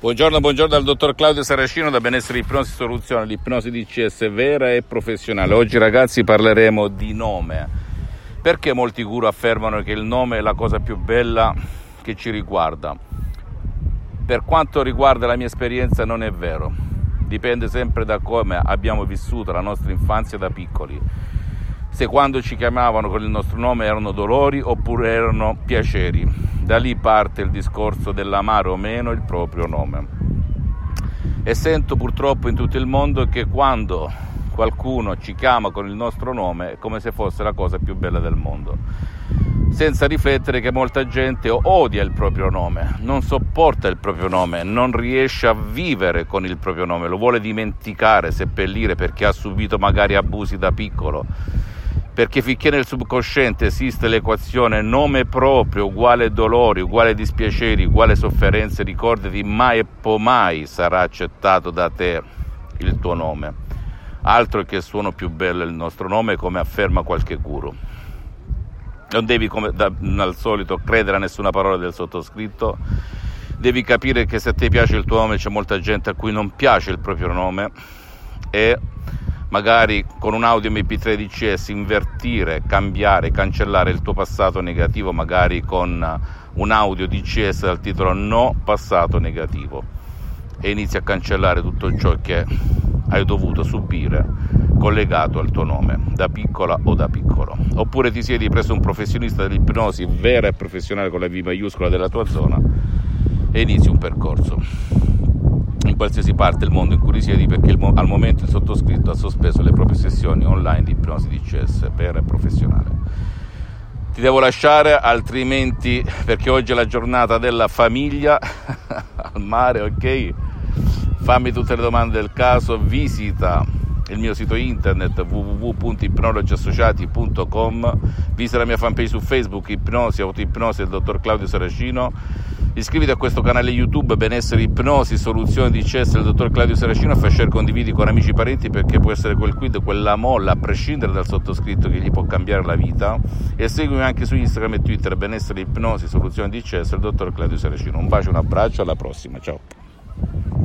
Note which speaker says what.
Speaker 1: Buongiorno, buongiorno dal dottor Claudio Saracino da Benessere Ipnosi Soluzione, l'ipnosi DCS vera e professionale. Oggi ragazzi parleremo di nome. Perché molti guru affermano che il nome è la cosa più bella che ci riguarda? Per quanto riguarda la mia esperienza non è vero, dipende sempre da come abbiamo vissuto la nostra infanzia da piccoli. Se quando ci chiamavano con il nostro nome erano dolori oppure erano piaceri da lì parte il discorso dell'amare o meno il proprio nome. E sento purtroppo in tutto il mondo che quando qualcuno ci chiama con il nostro nome è come se fosse la cosa più bella del mondo. Senza riflettere che molta gente odia il proprio nome, non sopporta il proprio nome, non riesce a vivere con il proprio nome, lo vuole dimenticare, seppellire perché ha subito magari abusi da piccolo perché finché nel subconsciente esiste l'equazione nome proprio uguale dolori, uguale dispiaceri, uguale sofferenze, ricordati mai e poi mai sarà accettato da te il tuo nome. Altro che suono più bello il nostro nome, come afferma qualche guru. Non devi, come da, al solito, credere a nessuna parola del sottoscritto, devi capire che se a te piace il tuo nome c'è molta gente a cui non piace il proprio nome e magari con un audio MP3 DCS invertire, cambiare, cancellare il tuo passato negativo, magari con un audio DCS dal titolo No passato negativo e inizi a cancellare tutto ciò che hai dovuto subire collegato al tuo nome, da piccola o da piccolo. Oppure ti siedi preso un professionista dell'ipnosi vera e professionale con la V maiuscola della tua zona e inizi un percorso in qualsiasi parte del mondo in cui risiedi perché mo- al momento il sottoscritto ha sospeso le proprie sessioni online di ipnosi DCS vera e professionale. Ti devo lasciare altrimenti perché oggi è la giornata della famiglia al mare, ok? Fammi tutte le domande del caso, visita il mio sito internet www.ipnologiassociati.com, visita la mia fanpage su Facebook, Ipnosi, Autoipnosi del dottor Claudio Saracino Iscriviti a questo canale YouTube Benessere Ipnosi, Soluzioni di CES del dottor Claudio Saracino fai share condividi con amici e parenti perché può essere quel quid, quella molla, a prescindere dal sottoscritto che gli può cambiare la vita. E seguimi anche su Instagram e Twitter Benessere Ipnosi, Soluzioni di CES del dottor Claudio Saracino. Un bacio, un abbraccio, alla prossima, ciao.